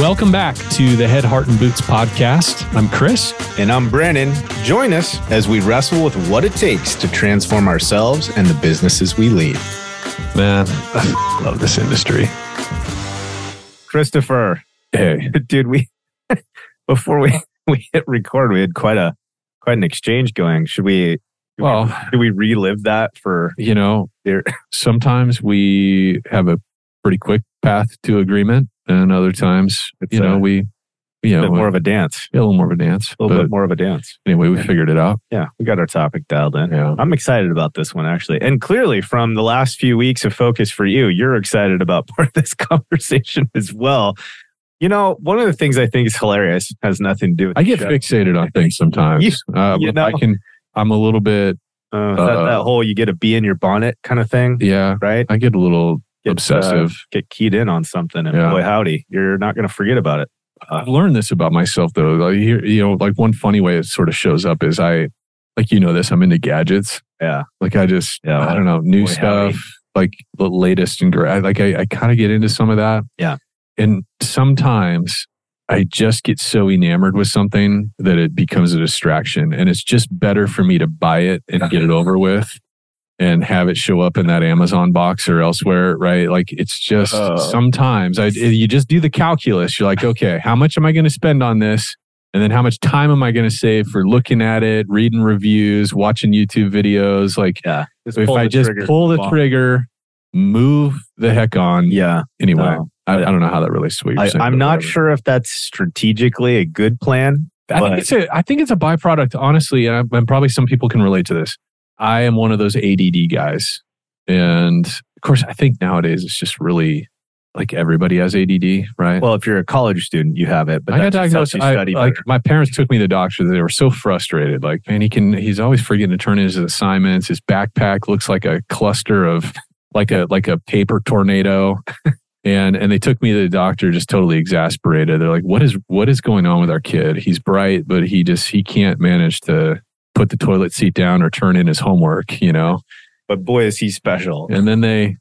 Welcome back to the Head, Heart, and Boots podcast. I'm Chris. And I'm Brandon. Join us as we wrestle with what it takes to transform ourselves and the businesses we lead. Man, I love this industry. Christopher, Hey, dude, we before we we hit record, we had quite a quite an exchange going. Should we? well, Do we relive that for? you know, Here. sometimes we have a pretty quick path to agreement, and other times, It's, you know, we, you know, more of a dance. a little more of a dance. A little But bit more of a dance. anyway, we figured it out. Yeah, we got our topic dialed in. Yeah. I'm excited about this one actually. And clearly from the last few weeks of focus for you, you're excited about part of this conversation as well. You know, one of the things I think is hilarious has nothing to do with I get show. fixated on things sometimes. You- uh, you but I can. I'm a little bit. Uh, that, Uh, that whole you get a bee in your bonnet kind of thing, Yeah, right? I get a little Get, uh, obsessive. get keyed in on something, and Yeah. boy, howdy, you're not going to forget about it. I've learned this about myself though. Like you know, like one funny way it sort of shows up is I, like you know this, I'm into gadgets. Yeah. Like I just, Yeah. I don't know, new Boy, howdy. stuff, like the latest and great. Like I, I kind of get into some of that. Yeah. And sometimes I just get so enamored with something that it becomes a distraction, and it's just better for me to buy it and get it over with. And have it show up in that Amazon box or elsewhere, right? Like it's just Oh. sometimes I you just do the calculus. You're like, okay, how much am I going to spend on this? And then how much time am I going to save for looking at it, reading reviews, watching YouTube videos? Like Yeah, if I just trigger. pull the trigger, move the heck on. Yeah, Anyway, no. I, I don't know how that really to I, I'm not whatever. sure if that's strategically a good plan. I think it's a I think it's a byproduct, honestly, and, I, and probably some people can relate to this. I am one of those ADD guys, and of course, I think nowadays it's just really like everybody has ADD, right? Well, if you're a college student, you have it, but I got that just helps diagnosed. I, like my parents took me to the doctor. They were so frustrated. Like, man, he can. He's always forgetting to turn in his assignments. His backpack looks like a cluster of like a like a paper tornado. And and they took me to the doctor, just totally exasperated. They're like, "What is what is going on with our kid? He's bright, but he just he can't manage to put the toilet seat down or turn in his homework." You know. But boy, is he special. And then they,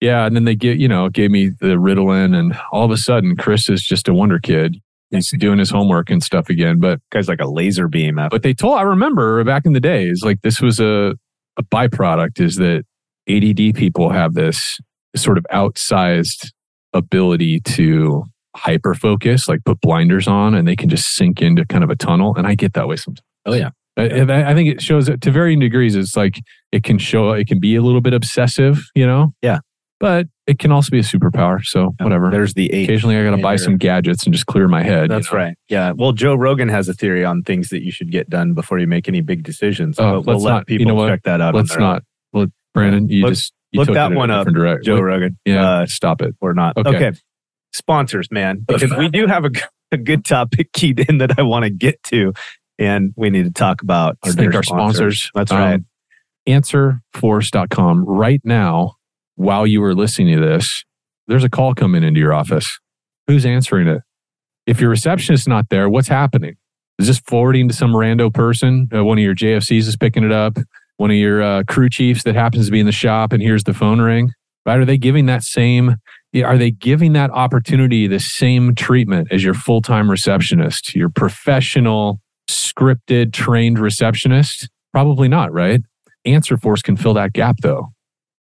yeah, and then they get, you know, gave me the Ritalin, and all of a sudden, Chris is just a wonder kid. He's doing his homework and stuff again. But Guy's like a laser beam. After. but they told I remember back in the days, like this was a a byproduct is that ADD people have this sort of outsized ability to hyper focus, like put blinders on, and they can just sink into kind of a tunnel. And I get that way sometimes. Oh, yeah. I, I think it shows to varying degrees. It's like it can show, it can be a little bit obsessive, you know? Yeah. But it can also be a superpower. So whatever. There's the eight. Occasionally I got to buy some gadgets and just clear my head. you That's know? right. Yeah. Well, Joe Rogan has a theory on things that you should get done before you make any big decisions. Oh, but we'll let's let not- you know what? check that out. Let's not. Let, Brandon, you Look- just you look that it in a one up, direct- Joe look- Rogan. Yeah, Uh, stop it. or not. Okay. Okay. Sponsors, man, because we do have a, a good topic keyed in that I want to get to, and we need to talk about thank our sponsors. That's Um, right. Answerforce.com. Right now, while you are listening to this, there's a call coming into your office. Who's answering it? If your receptionist's not there, what's happening? Is this forwarding to some rando person? Uh, one of your JFCs is picking it up. One of your uh, crew chiefs that happens to be in the shop and hears the phone ring. Right? Are they giving that same? Are they giving that opportunity the same treatment as your full time receptionist, your professional, scripted, trained receptionist? Probably not, right? AnswerForce can fill that gap though.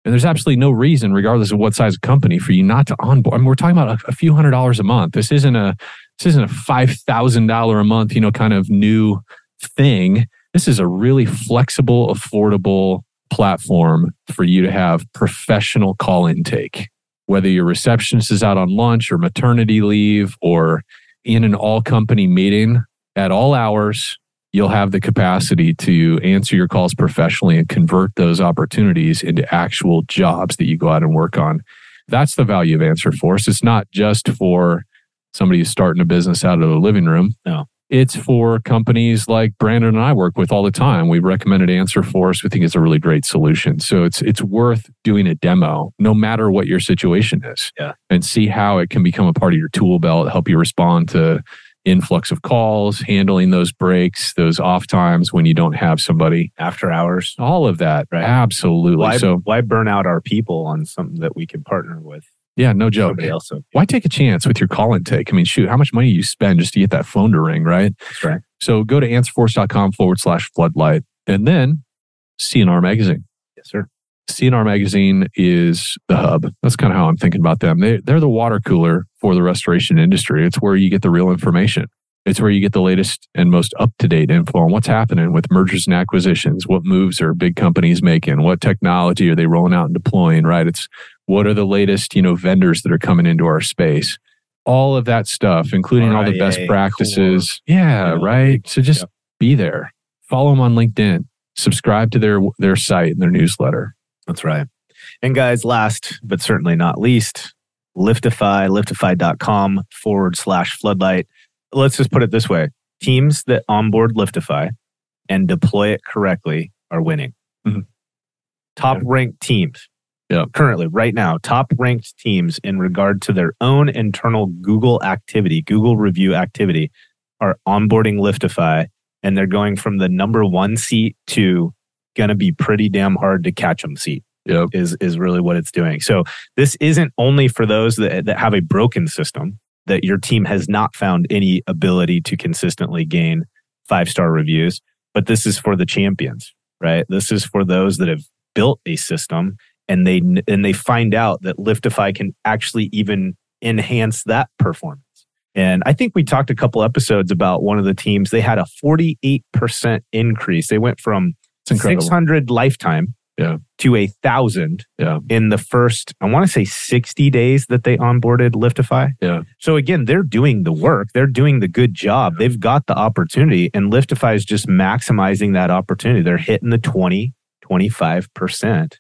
And there's absolutely no reason, regardless of what size of company, for you not to onboard. I mean, we're talking about a, a few hundred dollars a month. This isn't a this isn't a five thousand dollar a month, you know, kind of new thing. This is a really flexible, affordable platform for you to have professional call intake. Whether your receptionist is out on lunch or maternity leave or in an all company meeting at all hours, you'll have the capacity to answer your calls professionally and convert those opportunities into actual jobs that you go out and work on. That's the value of AnswerForce. It's not just for somebody who's starting a business out of the living room. No. It's for companies like Brandon and I work with all the time. We recommended AnswerForce. We think it's a really great solution. So it's it's worth doing a demo, no matter what your situation is. Yeah. And see how it can become a part of your tool belt, help you respond to influx of calls, handling those breaks, those off times when you don't have somebody. After hours. All of that. Right. Absolutely. Why, So why burn out our people on something that we could partner with? Yeah, no joke. Else. Why take a chance with your call intake? I mean, shoot, how much money you spend just to get that phone to ring, right? That's right. So go to answerforce.com forward slash floodlight and then C&R Magazine. Yes, sir. C&R Magazine is the hub. That's kind of how I'm thinking about them. They, they're the water cooler for the restoration industry. It's where you get the real information. It's where you get the latest and most up to date info on what's happening with mergers and acquisitions. What moves are big companies making? What technology are they rolling out and deploying? Right? It's what are the latest, you know, vendors that are coming into our space? All of that stuff, including all the best RIA, practices. Yeah, Yeah. right. So just be there. Follow them on LinkedIn. Subscribe to their their site and their newsletter. That's right. And guys, last but certainly not least, Liftify, liftify.com forward slash floodlight. Let's just put it this way teams that onboard Liftify and deploy it correctly are winning. Mhm. Top ranked teams. Yeah. Currently, right now, top ranked teams in regard to their own internal Google activity, Google review activity, are onboarding Liftify and they're going from the number one seat to going to be pretty damn hard to catch them seat Yep. is is really what it's doing. So this isn't only for those that that have a broken system that your team has not found any ability to consistently gain five star reviews, but this is for the champions, right? This is for those that have built a system and they and they find out that Liftify can actually even enhance that performance. And I think we talked a couple episodes about one of the teams. They had a 48% increase. They went from 600 lifetime Yeah. to a thousand Yeah. in the first, I want to say 60 days that they onboarded Liftify. Yeah. So again, they're doing the work. They're doing the good job. They've got the opportunity and Liftify is just maximizing that opportunity. They're hitting the 20, 25%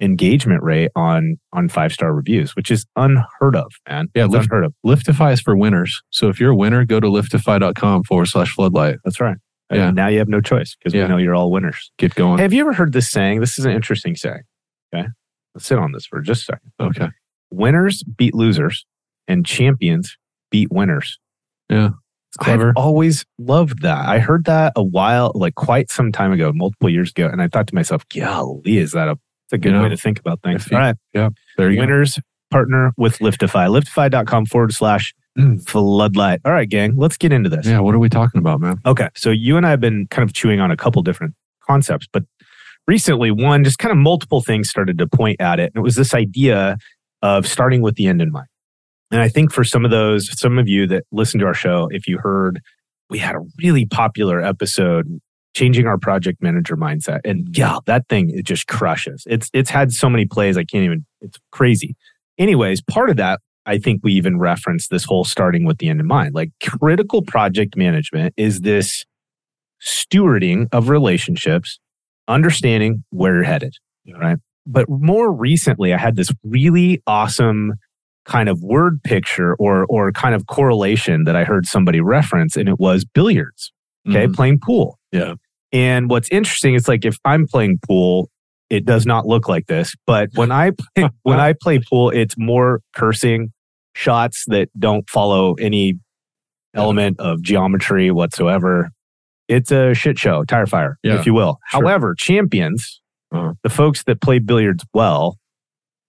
engagement rate on, on five star reviews, which is unheard of, man. Yeah, Lift- unheard of. Liftify is for winners. So if you're a winner, go to liftify.com forward slash floodlight. That's right. And Yeah. now you have no choice because Yeah. we know you're all winners. Get going. Have you ever heard this saying? This is an interesting saying. Okay. Let's sit on this for just a second. Okay. winners beat losers and champions beat winners. Yeah. It's clever. I've always loved that. I heard that a while, like quite some time ago, multiple years ago. And I thought to myself, golly, is that a, a good Yeah. way to think about things. You- All right. Yeah. There you go. Winners partner with Liftify. Liftify.com forward slash Mm. floodlight. All right, gang, let's get into this. Yeah. What are we talking about, man? Okay. So you and I have been kind of chewing on a couple different concepts, but recently one just kind of multiple things started to point at it. And it was this idea of starting with the end in mind. And I think for some of those, some of you that listen to our show, if you heard, we had a really popular episode changing our project manager mindset. And yeah, that thing it just crushes. It's it's had so many plays I can't even it's crazy. Anyways, part of that I think we even referenced this whole starting with the end in mind. Like critical project management is this stewarding of relationships, understanding where you're headed, Yeah. right? But more recently, I had this really awesome kind of word picture or or kind of correlation that I heard somebody reference, and it was billiards. Okay, Mhm. playing pool. Yeah. And what's interesting is like if I'm playing pool, it does not look like this. But when I play, when I play pool, it's more cursing shots that don't follow any element of geometry whatsoever. It's a shit show, tire fire, Yeah, if you will. sure. However, champions, Uh-huh. the folks that play billiards well,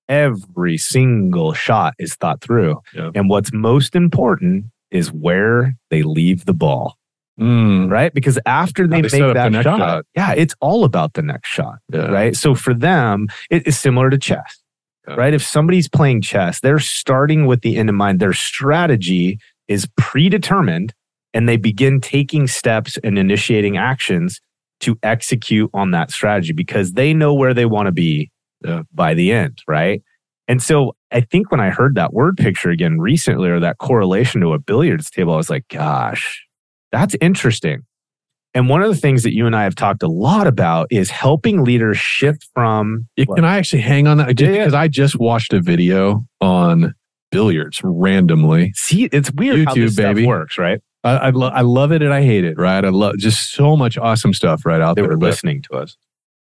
every single shot is thought through. Yeah. And what's most important is where they leave the ball Mm. right? Because after they they make the that next shot, shot. yeah, it's all about the next shot, Yeah. right? So for them, it is similar to chess, Yeah. right? If somebody's playing chess, they're starting with the end in mind. Their strategy is predetermined, and they begin taking steps and initiating actions to execute on that strategy because they know where they want to be Yeah. by the end, right? And so I think when I heard that word picture again recently or that correlation to a billiards table, I was like, gosh, that's interesting. And one of the things that you and I have talked a lot about is helping leaders shift from Can I actually hang on that? Just Yeah, yeah. because I just watched a video on billiards randomly. see it's weird how YouTube, this stuff works, right? I, I, lo- I love it and I hate it, right? I love just so much awesome stuff right out They there. were But listening to us.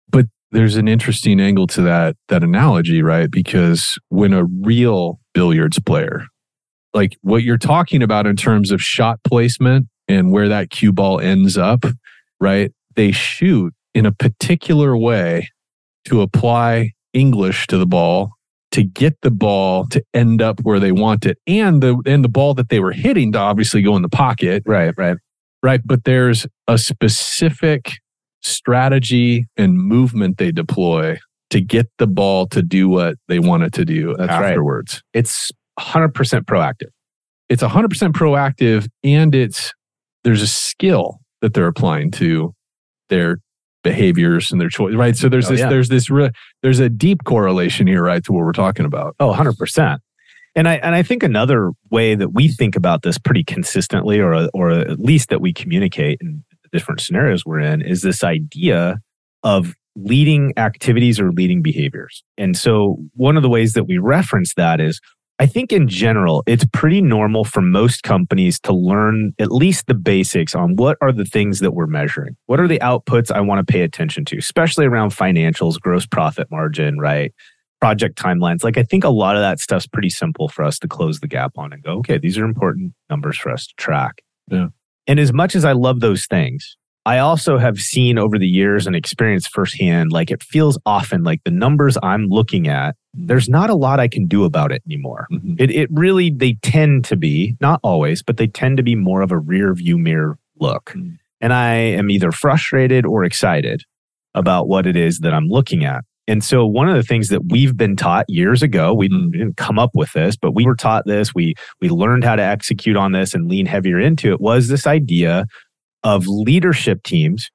But there's an interesting angle to that that analogy, right? Because when a real billiards player, like what you're talking about in terms of shot placement and where that cue ball ends up, right? They shoot in a particular way to apply English to the ball to get the ball to end up where they want it and the and the ball that they were hitting to obviously go in the pocket Right, right. right but there's a specific strategy and movement they deploy to get the ball to do what they want it to do That's right. afterwards It's 100% proactive. it's 100% proactive and it's there's a skill that they're applying to their behaviors and their choice right so there's Oh, this yeah. there's this re- there's a deep correlation here right to what we're talking about Oh, 100%. And I and I think another way that we think about this pretty consistently or or at least that we communicate in the different scenarios we're in is this idea of leading activities or leading behaviors. And so one of the ways that we reference that is I think in general it's pretty normal for most companies to learn at least the basics on what are the things that we're measuring. What are the outputs I want to pay attention to, especially around financials, gross profit margin, right? project timelines. Like I think a lot of that stuff's pretty simple for us to close the gap on and go, okay, these are important numbers for us to track. Yeah. And as much as I love those things, I also have seen over the years and experienced firsthand, like it feels often like the numbers I'm looking at, there's not a lot I can do about it anymore. Mhm. It, it really, they tend to be, not always, but they tend to be more of a rear view mirror look. Mm. And I am either frustrated or excited about what it is that I'm looking at. And so one of the things that we've been taught years ago, we Mm. didn't come up with this, but we were taught this. We we learned how to execute on this and lean heavier into it was this idea of leadership teams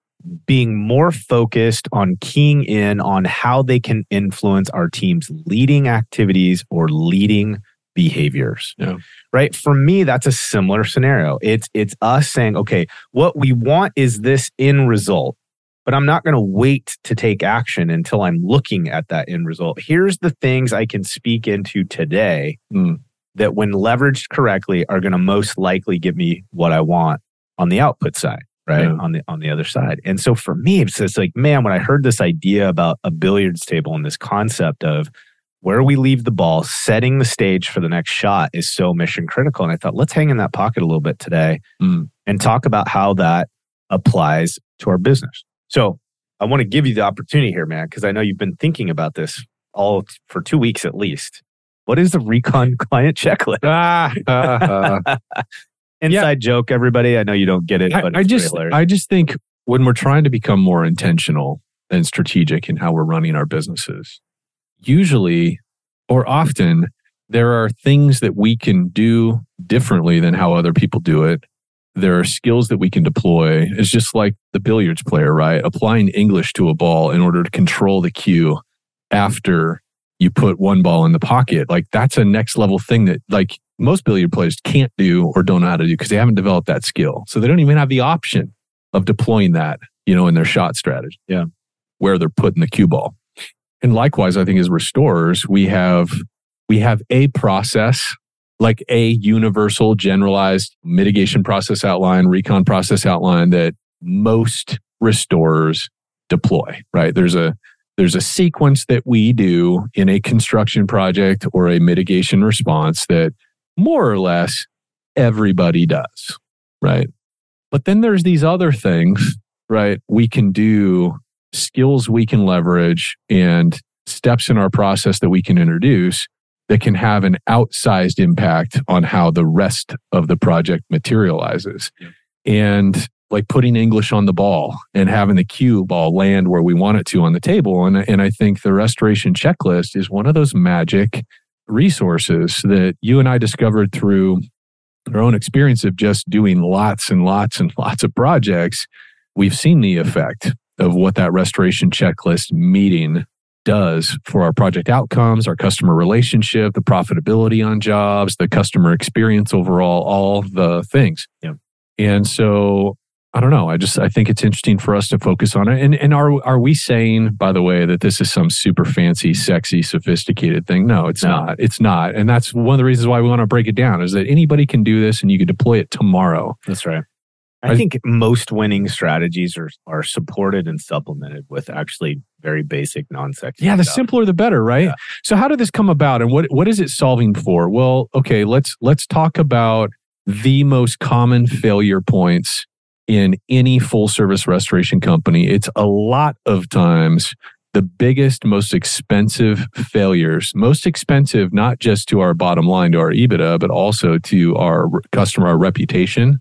being more focused on keying in on how they can influence our team's leading activities or leading behaviors. Yeah. Right? For me that's a similar scenario. It's it's us saying, okay, what we want is this end result but I'm not going to wait to take action until I'm looking at that end result. Here's the things I can speak into today Mm. that, when leveraged correctly, are going to most likely give me what I want on the output side, right? Yeah. On the on the other side. And so for me, it's just like, man, when I heard this idea about a billiards table and this concept of where we leave the ball, setting the stage for the next shot is so mission critical. And I thought, let's hang in that pocket a little bit today Mm. and talk about how that applies to our business. So I want to give you the opportunity here, man, because I know you've been thinking about this all for two weeks at least. What is the recon client checklist? Ah, ah, ah. Inside joke, everybody. I know you don't get it, I, but I it's just. I just think when we're trying to become more intentional and strategic in how we're running our businesses, usually or often there are things that we can do differently than how other people do it. There are skills that we can deploy. It's just like the billiards player, right? Applying English to a ball in order to control the cue after you put one ball in the pocket. Like that's a next level thing that like most billiard players can't do or don't know how to do because they haven't developed that skill. So they don't even have the option of deploying that, you know, in their shot strategy. Yeah. Where they're putting the cue ball. And likewise, I think as restorers, we have we have a process like a universal generalized mitigation process outline, recon process outline that most restorers deploy, right? There's a there's a sequence that we do in a construction project or a mitigation response that more or less everybody does, right? But then there's these other things, right? We can do skills we can leverage and steps in our process that we can introduce that can have an outsized impact on how the rest of the project materializes. Yeah. And like putting English on the ball and having the cue ball land where we want it to on the table. And, and I think the restoration checklist is one of those magic resources that you and I discovered through our own experience of just doing lots and lots and lots of projects. We've seen the effect of what that restoration checklist meeting does for our project outcomes, our customer relationship, the profitability on jobs, the customer experience overall, all the things. Yeah. And so I don't know. I just I think it's interesting for us to focus on it. And and are are we saying, by the way, that this is some super fancy, sexy, sophisticated thing? No, it's No. not. It's not. And that's one of the reasons why we want to break it down is that anybody can do this and you can deploy it tomorrow. That's right. I I- think most winning strategies are are supported and supplemented with actually very basic, non-sexy. Yeah, the stuff. simpler the better, right? Yeah. So how did this come about and what what is it solving for? Well, okay, let's let's talk about the most common failure points in any full service restoration company. It's a lot of times the biggest, most expensive failures, most expensive not just to our bottom line, to our EBITDA, but also to our customer, our reputation,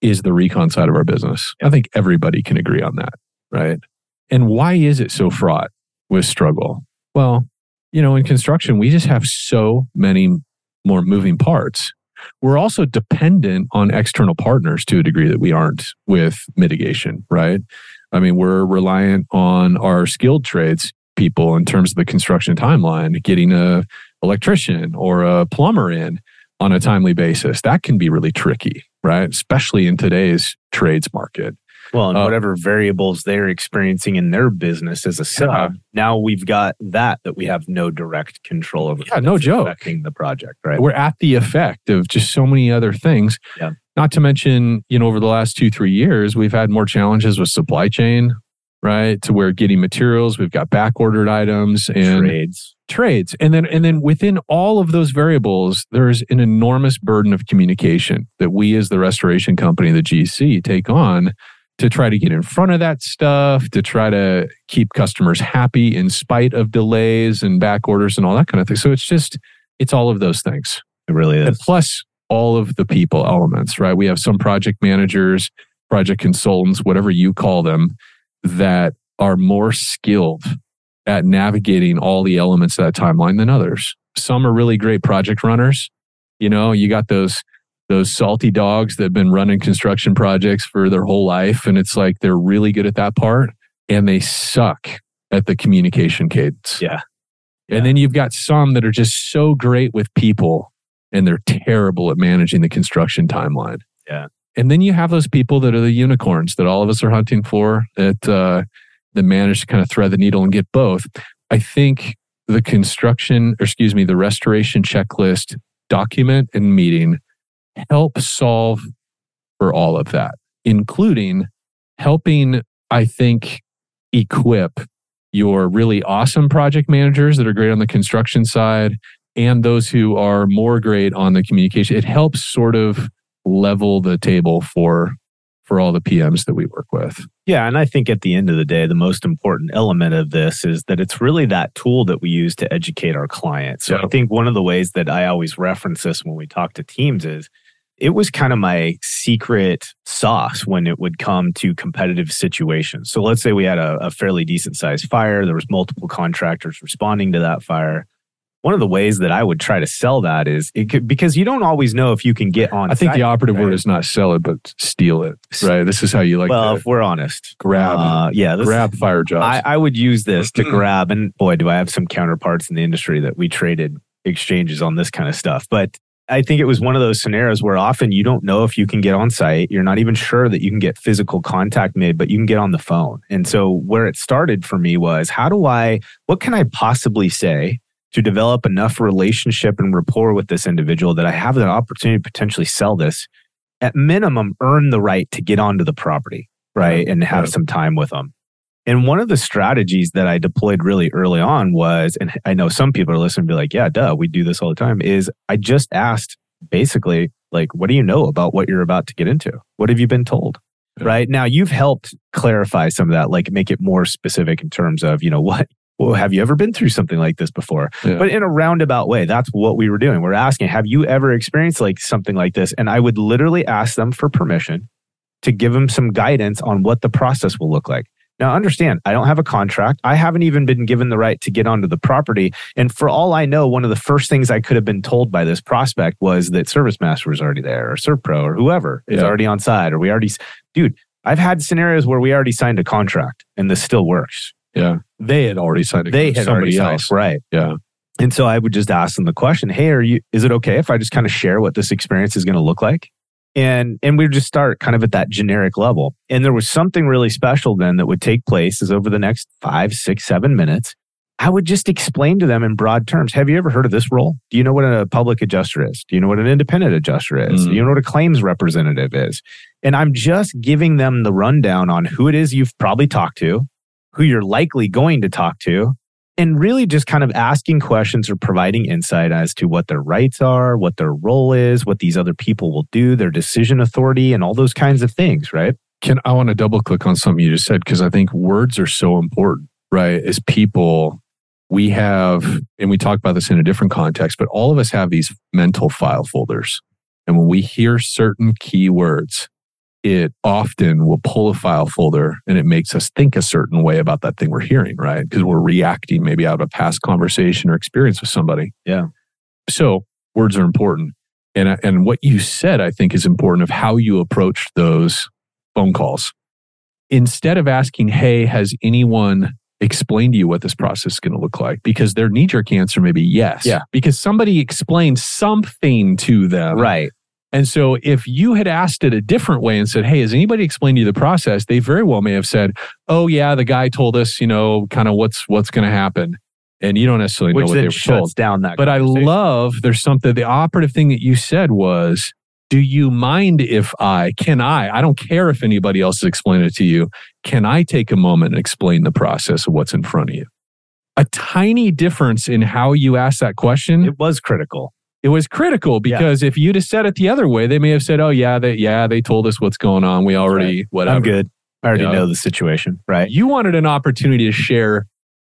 is the recon side of our business. I think everybody can agree on that, right? And why is it so fraught with struggle? Well, you know, in construction, we just have so many more moving parts. We're also dependent on external partners to a degree that we aren't with mitigation, right? I mean, we're reliant on our skilled trades people in terms of the construction timeline, getting a electrician or a plumber in on a timely basis. That can be really tricky, right? Especially in today's trades market. Well, and uh, whatever variables they're experiencing in their business as a sub, yeah. now we've got that that we have no direct control over. Yeah, no joke. Affecting the project, right? We're at the effect of just so many other things. Yeah. Not to mention, you know, over the last two, three years, we've had more challenges with supply chain, right? To where getting materials, we've got back ordered items and trades. Trades. And then and then within all of those variables, there's an enormous burden of communication that we as the restoration company, the GC, take on to try to get in front of that stuff, to try to keep customers happy in spite of delays and back orders and all that kind of thing. So it's just, it's all of those things. It really is. And plus all of the people elements, right? We have some project managers, project consultants, whatever you call them, that are more skilled at navigating all the elements of that timeline than others. Some are really great project runners. You know, you got those those salty dogs that have been running construction projects for their whole life. And it's like they're really good at that part and they suck at the communication cadence. Yeah. yeah. And then you've got some that are just so great with people and they're terrible at managing the construction timeline. Yeah. And then you have those people that are the unicorns that all of us are hunting for that, uh, that manage to kind of thread the needle and get both. I think the construction, or excuse me, the restoration checklist document and meeting help solve for all of that, including helping, I think, equip your really awesome project managers that are great on the construction side and those who are more great on the communication. It helps sort of level the table for for all the PMs that we work with. Yeah, and I think at the end of the day, the most important element of this is that it's really that tool that we use to educate our clients. So I think one of the ways that I always reference this when we talk to teams is it was kind of my secret sauce when it would come to competitive situations. So let's say we had a, a fairly decent sized fire. There was multiple contractors responding to that fire. One of the ways that I would try to sell that is it could, because you don't always know if you can get on. I think site, the operative right? word is not sell it, but steal it. Right. This is how you like. Well, if we're honest, grab. Uh, yeah, this, grab fire jobs. I, I would use this to grab, and boy, do I have some counterparts in the industry that we traded exchanges on this kind of stuff. But I think it was one of those scenarios where often you don't know if you can get on site. You're not even sure that you can get physical contact made, but you can get on the phone. And so where it started for me was how do I, what can I possibly say to develop enough relationship and rapport with this individual that I have the opportunity to potentially sell this? At minimum, earn the right to get onto the property, right? And have some time with them. And one of the strategies that I deployed really early on was, and I know some people are listening be like, yeah, duh, we do this all the time, is I just asked basically, like, what do you know about what you're about to get into? What have you been told? Yeah. Right now, you've helped clarify some of that, like make it more specific in terms of, you know, what, well, have you ever been through something like this before? Yeah. But in a roundabout way, that's what we were doing. We're asking, have you ever experienced like something like this? And I would literally ask them for permission to give them some guidance on what the process will look like. Now, understand, I don't have a contract. I haven't even been given the right to get onto the property. And for all I know, one of the first things I could have been told by this prospect was that ServiceMaster was already there, or ServPro, or whoever is already on side, or we already, dude. I've had scenarios where we already signed a contract and this still works. Yeah, they had already signed. A they had somebody else, signed, right? Yeah. And so I would just ask them the question, "Hey, are you? Is it okay if I just kind of share what this experience is going to look like?" And and we would just start kind of at that generic level. And there was something really special then that would take place is over the next five six seven minutes i would just explain to them in broad terms have you ever heard of this role? Do you know what a public adjuster is? Do you know what an independent adjuster is? Mm. do you know what a claims representative is? And i'm just giving them the rundown on who it is you've probably talked to who you're likely going to talk to and really just kind of asking questions or providing insight as to what their rights are, what their role is, what these other people will do, their decision authority, and all those kinds of things, right? Can I want to double click on something you just said because I think words are so important. right? As people, we have, and we talk about this in a different context, but all of us have these mental file folders. And when we hear certain keywords, it often will pull a file folder and it makes us think a certain way about that thing we're hearing, right? Because we're reacting maybe out of a past conversation or experience with somebody. Yeah. So words are important. And, and what you said, I think, is important of how you approach those phone calls. Instead of asking, Hey, has anyone explained to you what this process is going to look like? Because their knee jerk answer may be yes. Yeah. Because somebody explained something to them. Right. And so if you had asked it a different way and said, Hey, has anybody explained to you the process? They very well may have said, Oh yeah, the guy told us, you know, kind of what's what's gonna happen. And you don't necessarily Which know what they were shuts told. down that. But I love there's something the operative thing that you said was, Do you mind if I can I? I don't care if anybody else has explained it to you. Can I take a moment and explain the process of what's in front of you? A tiny difference in how you ask that question it was critical. It was critical Yeah. because if you'd have said it the other way, they may have said, "Oh yeah, they yeah they told us what's going on. We already whatever." I'm good. I already Yeah. know the situation. Right. You wanted an opportunity to share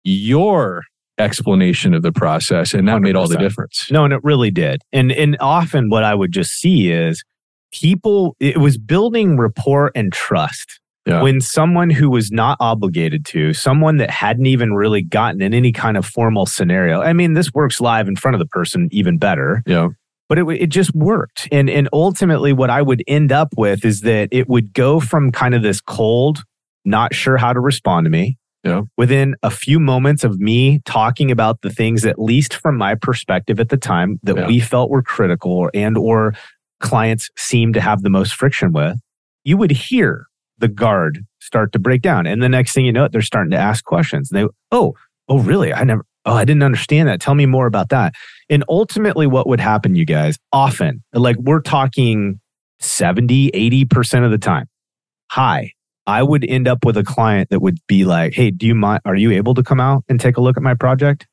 your explanation of the process, and that made all the difference. No, and it really did. And and often what I would just see is people it was building rapport and trust. Yeah. When someone who was not obligated to, someone that hadn't even really gotten in any kind of formal scenario. I mean, this works live in front of the person even better, Yeah, but it it just worked. And and ultimately what I would end up with is that it would go from kind of this cold, not sure how to respond to me, Yeah. within a few moments of me talking about the things at least from my perspective at the time that Yeah. we felt were critical and or clients seemed to have the most friction with you would hear the guard start to break down. And the next thing you know they're starting to ask questions. And they oh oh really? I never oh i didn't understand that. Tell me more about that. And ultimately what would happen you guys often like we're talking 70 80% of the time. Hi I would end up with a client that would be like, Hey, do you mind? Are you able to come out and take a look at my project?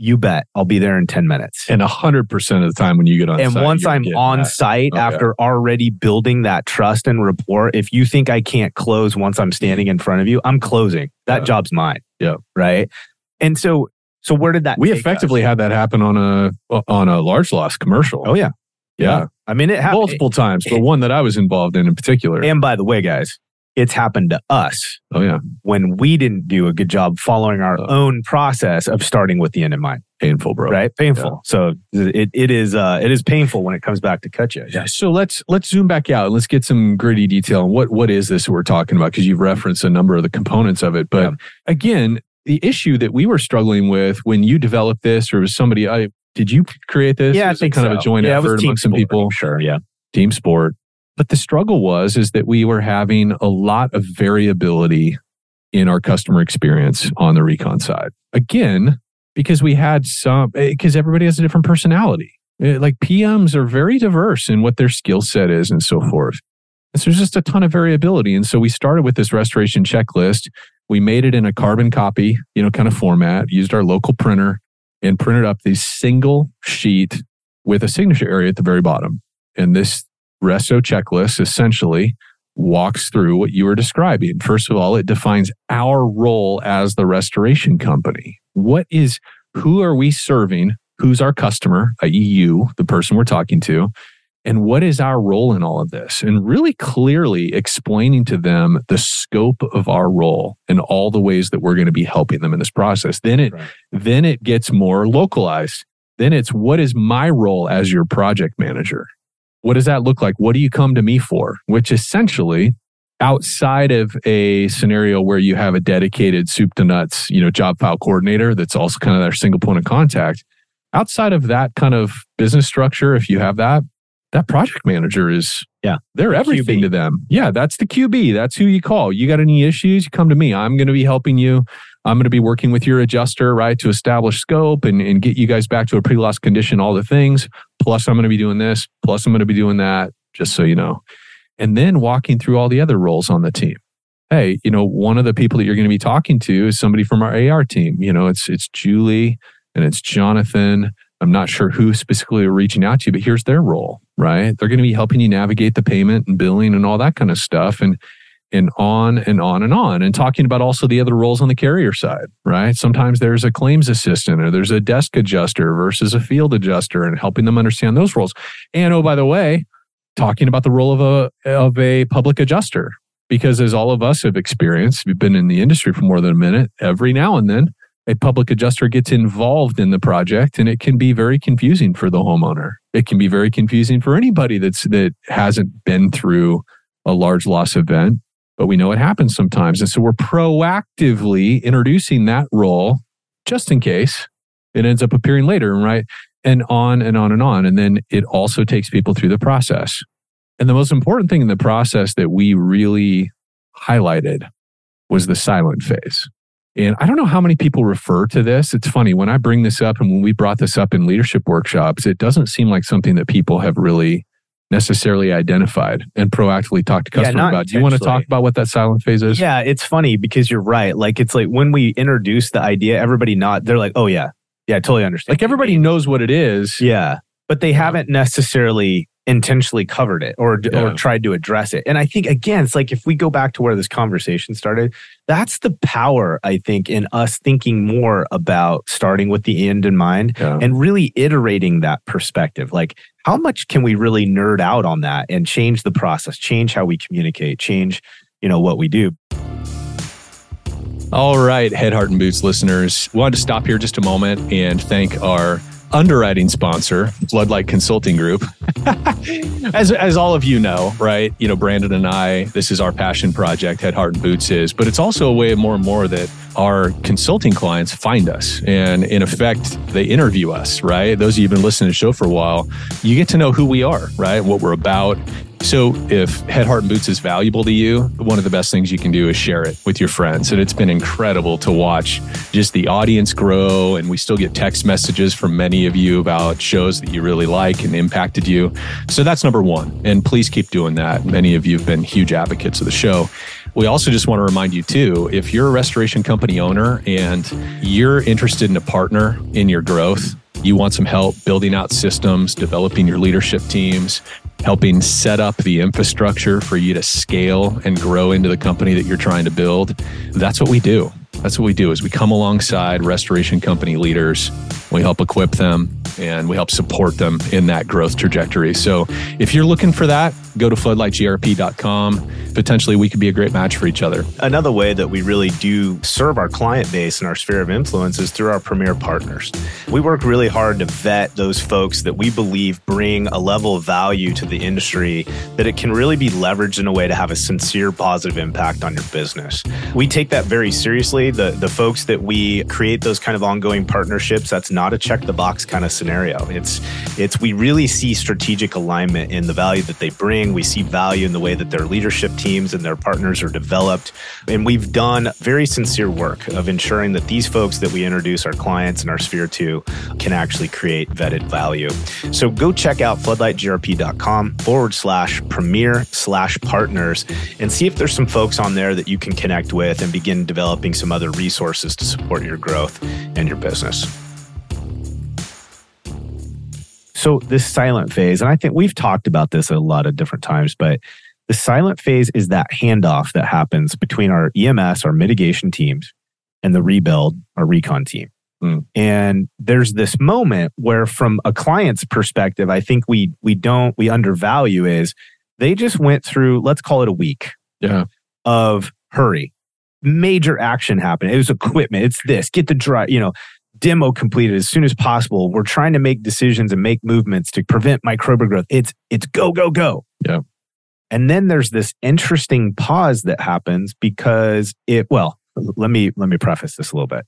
You bet. I'll be there in 10 minutes. and hundred percent of the time when you get on, And site, once I'm on that. site, Oh, yeah. after already building that trust and rapport, if you think I can't close once I'm standing in front of you, I'm closing. That Yeah. job's mine. Yeah. Right. And so, so where did that we effectively us? had that happen on a uh, on a large loss commercial. Oh, yeah. yeah, I mean, it happened. multiple times, but one that I was involved in in particular. And by the way, guys, it's happened to us oh yeah, when we didn't do a good job following our Oh. own process of starting with the end in mind. painful, bro. right? Painful. So it, it is uh, it is painful when it comes back to cut you. Yeah. So let's let's zoom back out and let's get some gritty detail on what what is this we're talking about because you've referenced a number of the components of it. But Yeah. again, the issue that we were struggling with when you developed this, or was somebody I did you create this? Yeah, I think kind of a joint yeah, effort among some people, Sure, yeah, team sport. But the struggle was is that we were having a lot of variability in our customer experience on the recon side. Again, because we had some because everybody has a different personality. Eh, Like PMs are very diverse in what their skill set is and so forth. And so there's just a ton of variability. And so we started with this restoration checklist. We made it in a carbon copy, you know, kind of format, used our local printer and printed up this single sheet with a signature area at the very bottom. And this resto checklist essentially walks through what you were describing. First of all, it defines our role as the restoration company. What is, who are we serving? Who's our customer, i.e., you, the person we're talking to? And what is our role in all of this? And really clearly explaining to them the scope of our role and all the ways that we're going to be helping them in this process. Then it, Right. then it gets more localized. Then it's what is my role as your project manager? What does that look like? What do you come to me for? Which essentially, outside of a scenario where you have a dedicated soup to nuts, you know, job file coordinator that's also kind of their single point of contact, outside of that kind of business structure, if you have that, that project manager is Yeah. they're everything QB. to them. Yeah, that's the QB. That's who you call. You got any issues, you come to me. I'm going to be helping you. I'm going to be working with your adjuster, right, to establish scope and, and get you guys back to a pre loss condition, all the things. Plus, I'm going to be doing this. Plus, I'm going to be doing that, just so you know. And then walking through all the other roles on the team. Hey, you know, one of the people that you're going to be talking to is somebody from our AR team. You know, it's it's Julie and it's Jonathan. I'm not sure who specifically are reaching out to you, but here's their role, right? They're going to be helping you navigate the payment and billing and all that kind of stuff. And and on and on and on and talking about also the other roles on the carrier side right? Sometimes there's a claims assistant or there's a desk adjuster versus a field adjuster and helping them understand those roles. And oh by the way talking about the role of a of a public adjuster because as all of us have experienced we've been in the industry for more than a minute every now and then a public adjuster gets involved in the project and it can be very confusing for the homeowner. It can be very confusing for anybody that's that hasn't been through a large loss event but we know it happens sometimes. And so we're proactively introducing that role just in case it ends up appearing later, right? And on and on and on. And then it also takes people through the process. And the most important thing in the process that we really highlighted was the silent phase. And I don't know how many people refer to this. It's funny when I bring this up and when we brought this up in leadership workshops, it doesn't seem like something that people have really necessarily identified and proactively talk to customers yeah, about. Do you want to talk about what that silent phase is? Yeah, it's funny because you're right. Like it's like when we introduce the idea, everybody not they're like, oh yeah, yeah, I totally understand. Like everybody knows what it is. Yeah, but they haven't necessarily intentionally covered it or yeah. or tried to address it. And I think again, it's like if we go back to where this conversation started, that's the power I think in us thinking more about starting with the end in mind yeah. and really iterating that perspective. Like how much can we really nerd out on that and change the process, change how we communicate, change, you know, what we do. All right, Head, Heart, and Boots listeners, wanted to stop here just a moment and thank our underwriting sponsor, Floodlight Consulting Group. as, as all of you know, right? You know, Brandon and I, this is our passion project, Head, Heart, and Boots is, but it's also a way of more and more that our consulting clients find us. And in effect, they interview us, right? Those of you who've been listening to the show for a while, you get to know who we are, right? What we're about. So, if Head, Heart, and Boots is valuable to you, one of the best things you can do is share it with your friends. And it's been incredible to watch just the audience grow. And we still get text messages from many of you about shows that you really like and impacted you. So, that's number one. And please keep doing that. Many of you have been huge advocates of the show. We also just want to remind you, too, if you're a restoration company owner and you're interested in a partner in your growth, you want some help building out systems, developing your leadership teams, helping set up the infrastructure for you to scale and grow into the company that you're trying to build. That's what we do. That's what we do is we come alongside restoration company leaders. We help equip them and we help support them in that growth trajectory. So if you're looking for that, go to floodlightgrp.com. Potentially, we could be a great match for each other. Another way that we really do serve our client base and our sphere of influence is through our premier partners. We work really hard to vet those folks that we believe bring a level of value to the industry that it can really be leveraged in a way to have a sincere positive impact on your business. We take that very seriously. The the folks that we create those kind of ongoing partnerships, that's not a check the box kind of scenario. It's it's we really see strategic alignment in the value that they bring. We see value in the way that their leadership teams and their partners are developed. And we've done very sincere work of ensuring that these folks that we introduce our clients and our sphere to can actually create vetted value. So go check out floodlightgrp.com forward slash premier slash partners and see if there's some folks on there that you can connect with and begin developing some other resources to support your growth and your business. So, this silent phase, and I think we've talked about this a lot of different times, but the silent phase is that handoff that happens between our EMS, our mitigation teams, and the rebuild, our recon team. Mm. And there's this moment where, from a client's perspective, I think we we don't we undervalue is they just went through, let's call it a week, yeah, of hurry, major action happened. It was equipment. It's this. Get the dry, you know, demo completed as soon as possible. We're trying to make decisions and make movements to prevent microbial growth. It's it's go go go. Yeah. And then there's this interesting pause that happens because it well, let me let me preface this a little bit.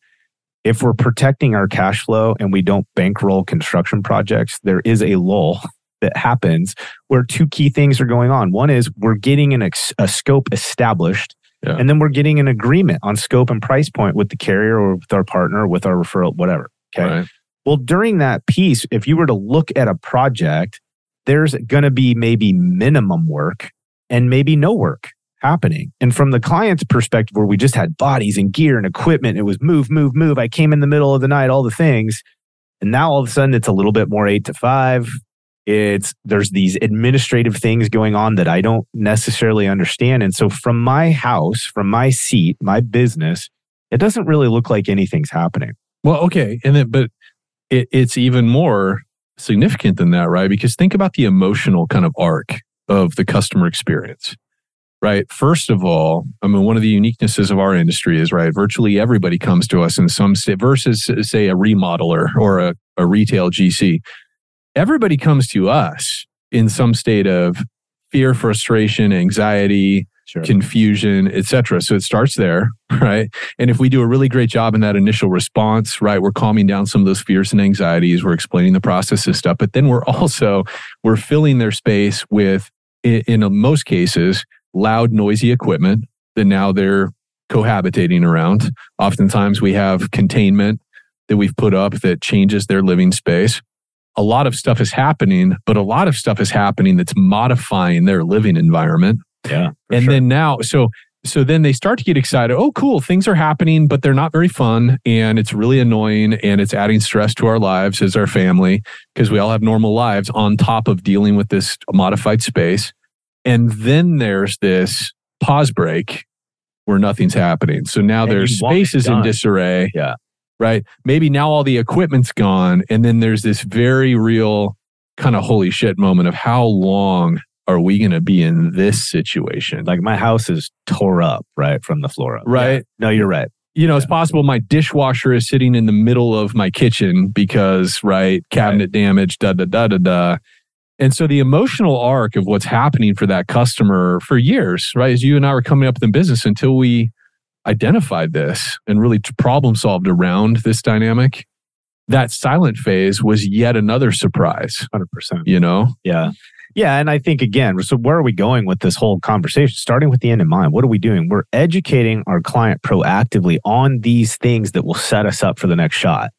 If we're protecting our cash flow and we don't bankroll construction projects, there is a lull that happens where two key things are going on. One is we're getting an ex, a scope established yeah. And then we're getting an agreement on scope and price point with the carrier or with our partner, with our referral, whatever. Okay. Right. Well, during that piece, if you were to look at a project, there's going to be maybe minimum work and maybe no work happening. And from the client's perspective, where we just had bodies and gear and equipment, it was move, move, move. I came in the middle of the night, all the things. And now all of a sudden it's a little bit more eight to five It's there's these administrative things going on that I don't necessarily understand. And so from my house, from my seat, my business, it doesn't really look like anything's happening. Well, okay. And then, but it, it's even more significant than that, right? Because think about the emotional kind of arc of the customer experience, right? First of all, I mean, one of the uniquenesses of our industry is, right, virtually everybody comes to us in some state versus, say, a remodeler or a, a retail GC. Everybody comes to us in some state of fear, frustration, anxiety, Sure. confusion, etc. So it starts there, right? And if we do a really great job in that initial response, right, we're calming down some of those fears and anxieties, we're explaining the process and stuff, but then we're also we're filling their space with in, in most cases loud noisy equipment that now they're cohabitating around. Oftentimes we have containment that we've put up that changes their living space. A lot of stuff is happening, but a lot of stuff is happening that's modifying their living environment. Yeah. and then now so so then they start to get excited. Oh cool things are happening but they're not very fun and it's really annoying and it's adding stress to our lives as our family because we all have normal lives on top of dealing with this modified space. And then there's this pause break where nothing's happening. So now And their you want it space is in disarray. Yeah. Right maybe now all the equipment's gone and then there's this very real kind of holy shit moment of how long are we going to be in this situation Like my house is tore up, right? From the floor up. Right. Yeah. No, you're right. you know, it's possible my dishwasher is sitting in the middle of my kitchen because, right, cabinet damage, da da da da da. And so the emotional arc of what's happening for that customer for years, right, as you and I were coming up in business until we identified this and really problem solved around this dynamic, that silent phase was yet another surprise, 100%. you know? Yeah. Yeah. And I think, again, so where are we going with this whole conversation? Starting with the end in mind, what are we doing? We're educating our client proactively on these things that will set us up for the next shot.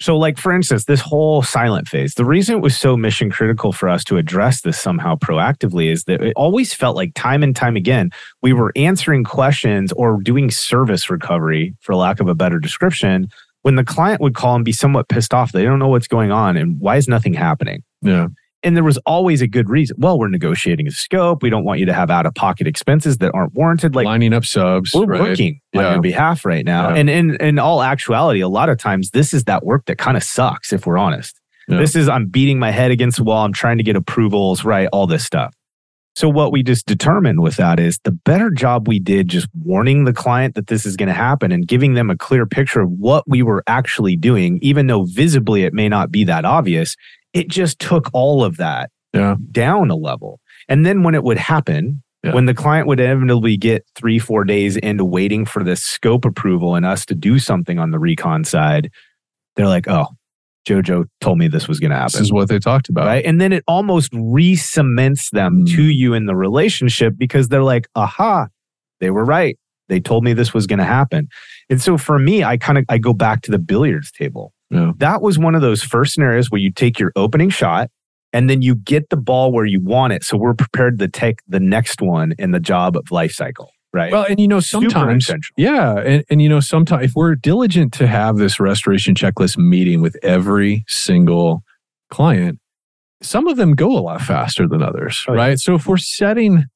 So, like, for instance, this whole silent phase, the reason it was so mission critical for us to address this somehow proactively is that it always felt like time and time again, we were answering questions or doing service recovery, for lack of a better description, when the client would call and be somewhat pissed off. They don't know what's going on and why is nothing happening? Yeah. And there was always a good reason. Well, we're negotiating a scope. We don't want you to have out of pocket expenses that aren't warranted. Like Lining up subs. we're right? working on your behalf right now. Yeah. And in in all actuality, a lot of times this is that work that kind of sucks, if we're honest. Yeah. This is I'm beating my head against the wall. I'm trying to get approvals, right? All this stuff. So what we just determined with that is the better job we did just warning the client that this is going to happen and giving them a clear picture of what we were actually doing, even though visibly it may not be that obvious. It just took all of that Yeah. down a level. And then when it would happen, Yeah. when the client would inevitably get three, four days into waiting for this scope approval and us to do something on the recon side, they're like, oh, Jojo told me this was going to happen. This is what they talked about. Right. And then it almost re cements them Mm. to you in the relationship because they're like, aha, they were right. They told me this was going to happen. And so for me, I kind of I go back to the billiards table. Yeah. That was one of those first scenarios where you take your opening shot and then you get the ball where you want it. So we're prepared to take the next one in the job of life cycle. Right. Well, and you know, sometimes. Yeah, and, and you know, sometimes if we're diligent to have this restoration checklist meeting with every single client, some of them go a lot faster than others, Oh, yeah. right? So if we're setting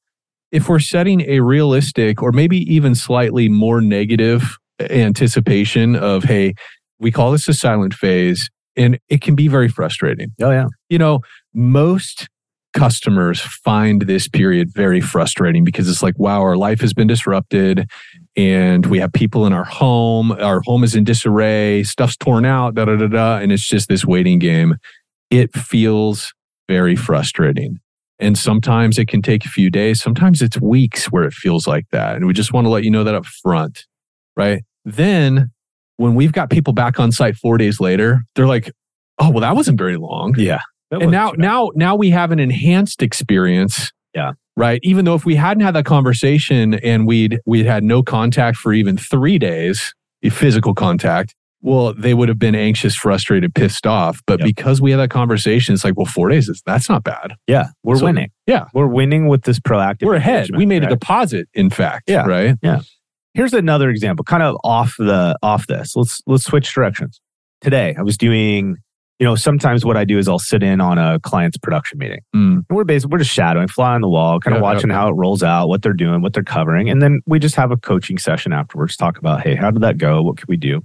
if we're setting a realistic or maybe even slightly more negative anticipation of hey, we call this a silent phase and it can be very frustrating Oh yeah. you know, most customers find this period very frustrating because it's like, wow, our life has been disrupted and we have people in our home, our home is in disarray, stuff's torn out, da da da da. And it's just this waiting game. It feels very frustrating. And sometimes it can take a few days, sometimes it's weeks where it feels like that. And we just want to let you know that up front, right? Then when we've got people back on site four days later, they're like, oh, well, that wasn't very long Yeah. And now bad. now now we have an enhanced experience Yeah. right even though if we hadn't had that conversation and we'd we'd had no contact for even three days physical contact well they would have been anxious frustrated pissed off but Yep. because we had that conversation it's like well four days is that's not bad yeah, we're So- winning. yeah. We're winning with this proactive. we're ahead we made a deposit in fact Yeah. right here's another example kind of off the off this let's let's switch directions today i was doing you know, sometimes what I do is I'll sit in on a client's production meeting. Mm. And we're basically we're just shadowing, fly on the wall, kind of Yeah, yeah, watching yeah. how it rolls out, what they're doing, what they're covering, and then we just have a coaching session afterwards. Talk about, hey, how did that go? What could we do?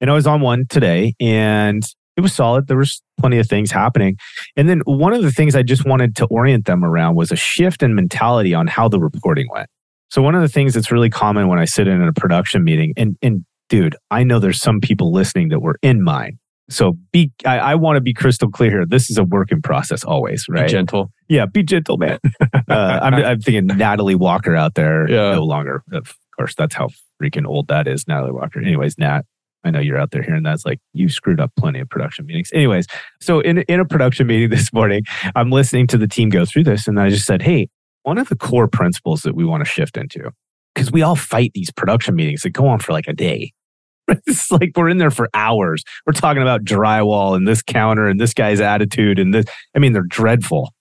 And I was on one today, and it was solid. There was plenty of things happening, and then one of the things I just wanted to orient them around was a shift in mentality on how the reporting went. So one of the things that's really common when I sit in a production meeting, and and dude, I know there's some people listening that were in mine. So be, I, I want to be crystal clear here. This is a work in process always, Be right? gentle. Yeah, be gentle, man. Uh, I'm, I'm thinking Natalie Walker out there. Yeah. No longer. Of course, that's how freaking old that is, Natalie Walker. Anyways, Nat, I know you're out there hearing that's like you screwed up plenty of production meetings. Anyways, so in in a production meeting this morning, I'm listening to the team go through this, and I just said, hey, one of the core principles that we want to shift into, because we all fight these production meetings that go on for like a day. It's like we're in there for hours. We're talking about drywall and this counter and this guy's attitude and this. I mean, they're dreadful.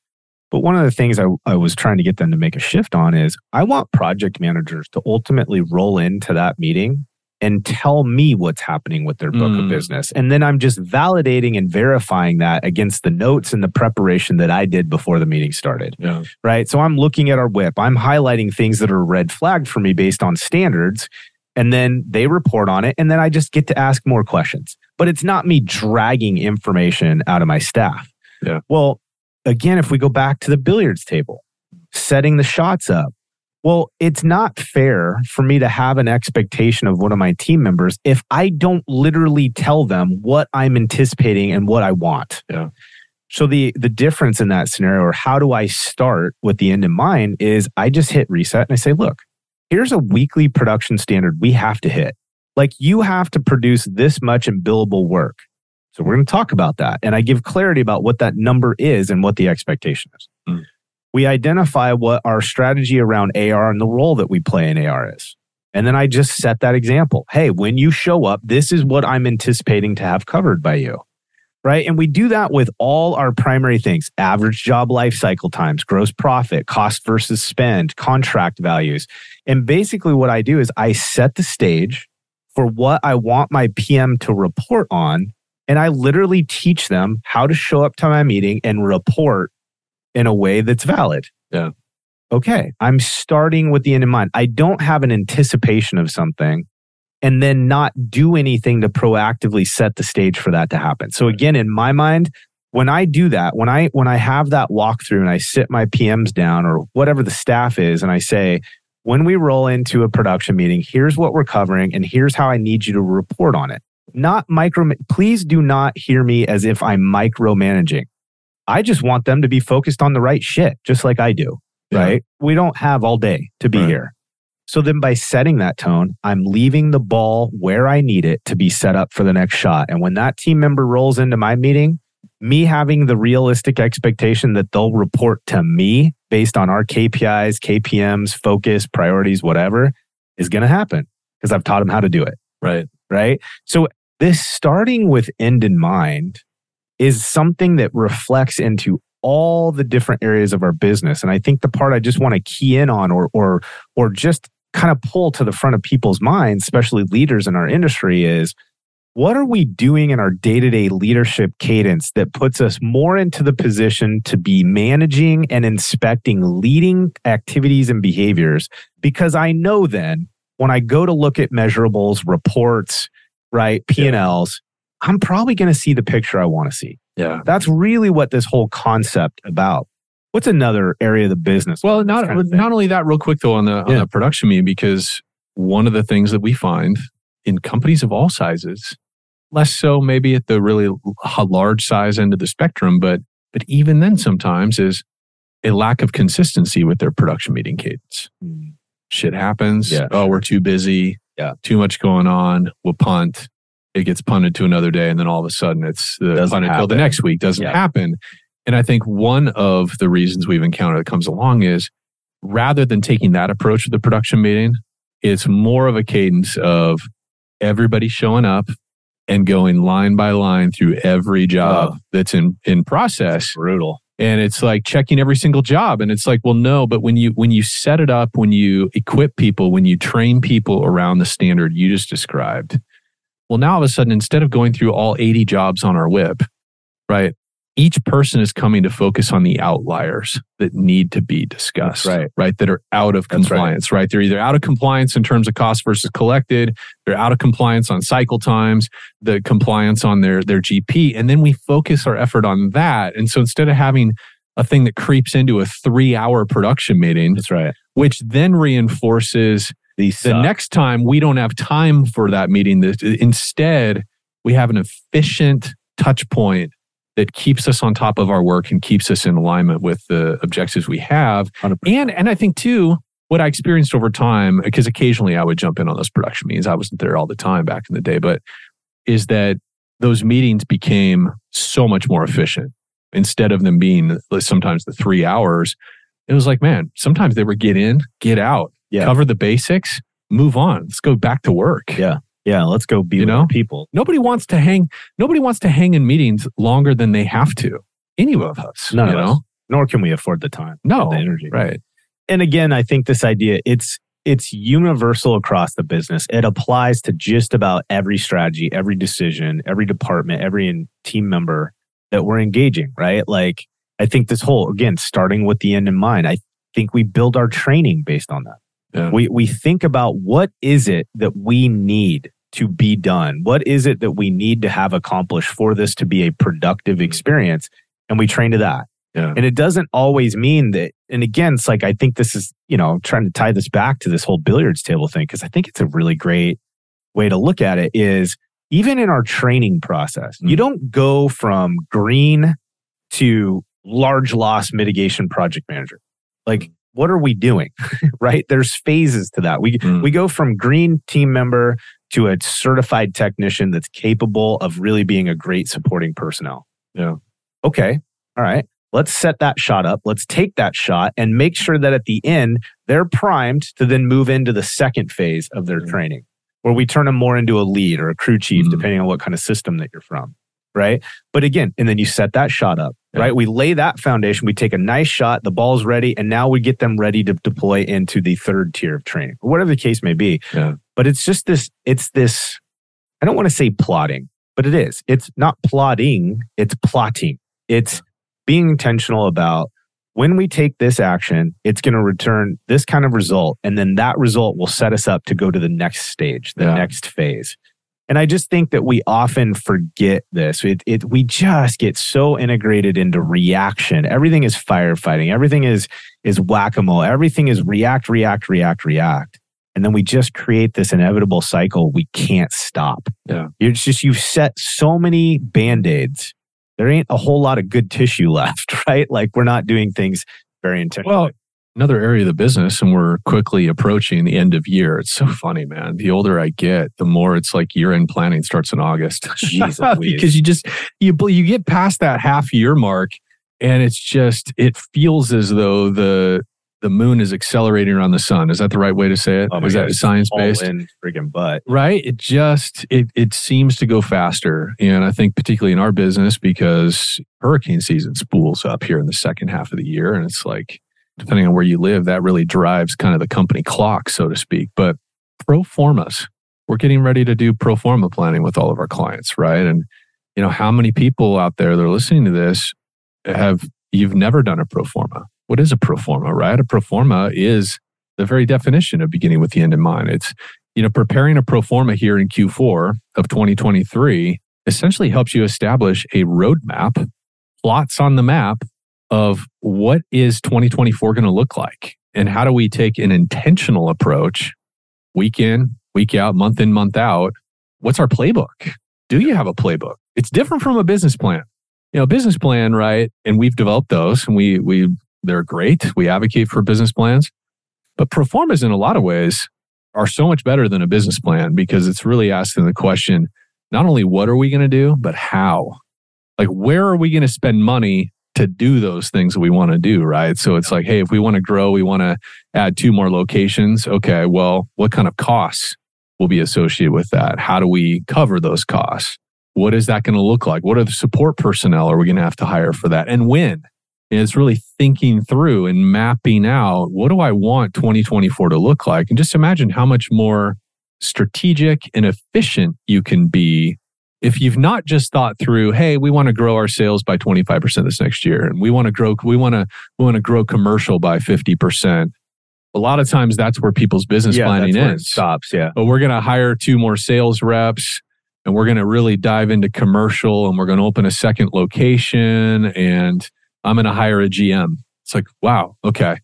But one of the things I, I was trying to get them to make a shift on is I want project managers to ultimately roll into that meeting and tell me what's happening with their book of Mm. business. And then I'm just validating and verifying that against the notes and the preparation that I did before the meeting started Yeah. right? So I'm looking at our WIP. I'm highlighting things that are red flagged for me based on standards. And then they report on it. And then I just get to ask more questions. But it's not me dragging information out of my staff. Yeah. Well, again, if we go back to the billiards table, setting the shots up, well, it's not fair for me to have an expectation of one of my team members if I don't literally tell them what I'm anticipating and what I want. Yeah. So the the difference in that scenario, or how do I start with the end in mind, is I just hit reset and I say, look, here's a weekly production standard we have to hit. Like you have to produce this much in billable work. So we're going to talk about that. And I give clarity about what that number is and what the expectation is. Mm. We identify what our strategy around AR and the role that we play in AR is. And then I just set that example. Hey, when you show up, this is what I'm anticipating to have covered by you. Right. And we do that with all our primary things average job life cycle times, gross profit, cost versus spend, contract values. And basically, what I do is I set the stage for what I want my PM to report on. And I literally teach them how to show up to my meeting and report in a way that's valid. Yeah. Okay. I'm starting with the end in mind. I don't have an anticipation of something and then not do anything to proactively set the stage for that to happen. So again, in my mind, when I do that, when I when I have that walkthrough and I sit my PMs down or whatever the staff is, and I say, when we roll into a production meeting, here's what we're covering, and here's how I need you to report on it. Not micro. Please do not hear me as if I'm micromanaging. I just want them to be focused on the right shit, just like I do. Yeah. Right? We don't have all day to be Right. here. So then by setting that tone, I'm leaving the ball where I need it to be set up for the next shot. And when that team member rolls into my meeting, me having the realistic expectation that they'll report to me based on our KPIs, KPMs, focus, priorities, whatever is going to happen because I've taught them how to do it. Right. Right. So this starting with end in mind is something that reflects into all the different areas of our business. And I think the part I just want to key in on or or or just kind of pull to the front of people's minds, especially leaders in our industry, is what are we doing in our day-to-day leadership cadence that puts us more into the position to be managing and inspecting leading activities and behaviors because i know then when i go to look at measurables reports right p&l's i'm probably going to see the picture i want to see Yeah. that's really what this whole concept about what's another area of the business Well, not kind of not only that, real quick though on the on the production meeting, because one of the things that we find in companies of all sizes, less so maybe at the really l- large size end of the spectrum, but but even then sometimes is a lack of consistency with their production meeting cadence. Mm. Shit happens. Yeah, oh, we're too busy. Yeah. Too much going on. We'll punt. It gets punted to another day, and then all of a sudden it's Doesn't punted till the next week. Doesn't Yeah. happen. And I think one of the reasons we've encountered that comes along is rather than taking that approach with the production meeting, it's more of a cadence of everybody showing up and going line by line through every job Oh. that's in in process brutal and it's like checking every single job and it's like well no but when you when you set it up when you equip people when you train people around the standard you just described well now all of a sudden instead of going through all 80 jobs on our WIP right? Each person is coming to focus on the outliers that need to be discussed, right. Right. That are out of That's right. compliance, right. They're either out of compliance in terms of cost versus collected, they're out of compliance on cycle times, the compliance on their, their GP. And then we focus our effort on that. And so instead of having a thing that creeps into a three hour production meeting, That's right. which then reinforces These the suck. next time we don't have time for that meeting. That instead we have an efficient touch point that keeps us on top of our work and keeps us in alignment with the objectives we have. 100%. And and I think too, what I experienced over time, because occasionally I would jump in on those production meetings. I wasn't there all the time back in the day, but is that those meetings became so much more efficient instead of them being sometimes the three hours. It was like, man, sometimes they were get in, get out, Yeah. cover the basics, move on. Let's go back to work. Yeah. Yeah. Let's go be You with know? people. Nobody wants to hang. Nobody wants to hang in meetings longer than they have to. Any of us, None you of know? us. Nor can we afford the time, No, the energy. right? and again, I think this idea it's it's universal across the business. It applies to just about every strategy, every decision, every department, every team member that we're engaging, right? Like I think this whole again starting with the end in mind. I think we build our training based on that. Yeah. We we think about what is it that we need to be done? What is it that we need to have accomplished for this to be a productive experience? And we train to that. Yeah. And it doesn't always mean that, and again, it's like I think this is, you know, trying to tie this back to this whole billiards table thing, because I think it's a really great way to look at it is even in our training process, you Mm. don't go from green to large loss mitigation project manager. Like, what are we doing? right? There's phases to that. We Mm. we go from green team member to a certified technician that's capable of really being a great supporting personnel. Yeah. Okay. All right. Let's set that shot up. Let's take that shot and make sure that at the end, they're primed to then move into the second phase of their Mhm. training, where we turn them more into a lead or a crew chief, Mhm. depending on what kind of system that you're from. Right. But again, and then you set that shot up, Yeah. right? We lay that foundation. We take a nice shot. The ball's ready. And now we get them ready to deploy into the third tier of training, or whatever the case may be. Yeah. But it's just this, it's this, I don't want to say plotting, but it is. It's not plotting, it's plotting. It's being intentional about when we take this action, it's going to return this kind of result. And then that result will set us up to go to the next stage, the Yeah. next phase. And I just think that we often forget this. It, it, we just get so integrated into reaction. Everything is firefighting. Everything is, is whack-a-mole. Everything is react, react, react, react. And then we just create this inevitable cycle we can't stop. Yeah. It's just you've set so many band-aids. There ain't a whole lot of good tissue left, right? Like we're not doing things very intentionally. Well, another area of the business, and we're quickly approaching the end of year. It's so funny, man. The older I get, the more it's like year end planning starts in August. Because you just you you get past that half year mark, and it's just it feels as though the the moon is accelerating around the sun. Is that the right way to say it? Oh is Oh that God, science all based? in friggin' butt. right it just it it seems to go faster and i think particularly in our business because hurricane season spools up here in the second half of the year and it's like depending on where you live that really drives kind of the company clock so to speak. But pro formas we're getting ready to do pro forma planning with all of our clients right? And you know how many people out there that are listening to this have you've never done a pro forma? What is a pro forma right? A pro forma is the very definition of beginning with the end in mind. It's you know, preparing a pro forma here in Q4 of 2023 essentially helps you establish a roadmap, plots on the map of what is 2024 going to look like and how do we take an intentional approach week in, week out, month in, month out. What's our playbook? Do you have a playbook? It's different from a business plan. You know, business plan, right? And we've developed those and we we they're great. We advocate for business plans. But pro formas in a lot of ways are so much better than a business plan because it's really asking the question not only what are we going to do, but how? Like, where are we going to spend money to do those things that we want to do? Right. So it's like, hey, if we want to grow, we want to add two more locations. Okay. Well, what kind of costs will be associated with that? How do we cover those costs? What is that going to look like? What are the support personnel are we going to have to hire for that? And when? And it's really thinking through and mapping out what do I want 2024 to look like? And just imagine how much more strategic and efficient you can be if you've not just thought through, hey, we want to grow our sales by 25% this next year and we want to grow we want to we want to grow commercial by 50%. A lot of times that's where people's business yeah, planning that's where it ends. stops. Yeah. But we're going to hire two more sales reps and we're going to really dive into commercial and we're going to open a second location and I'm going to hire a GM. It's like, wow, okay.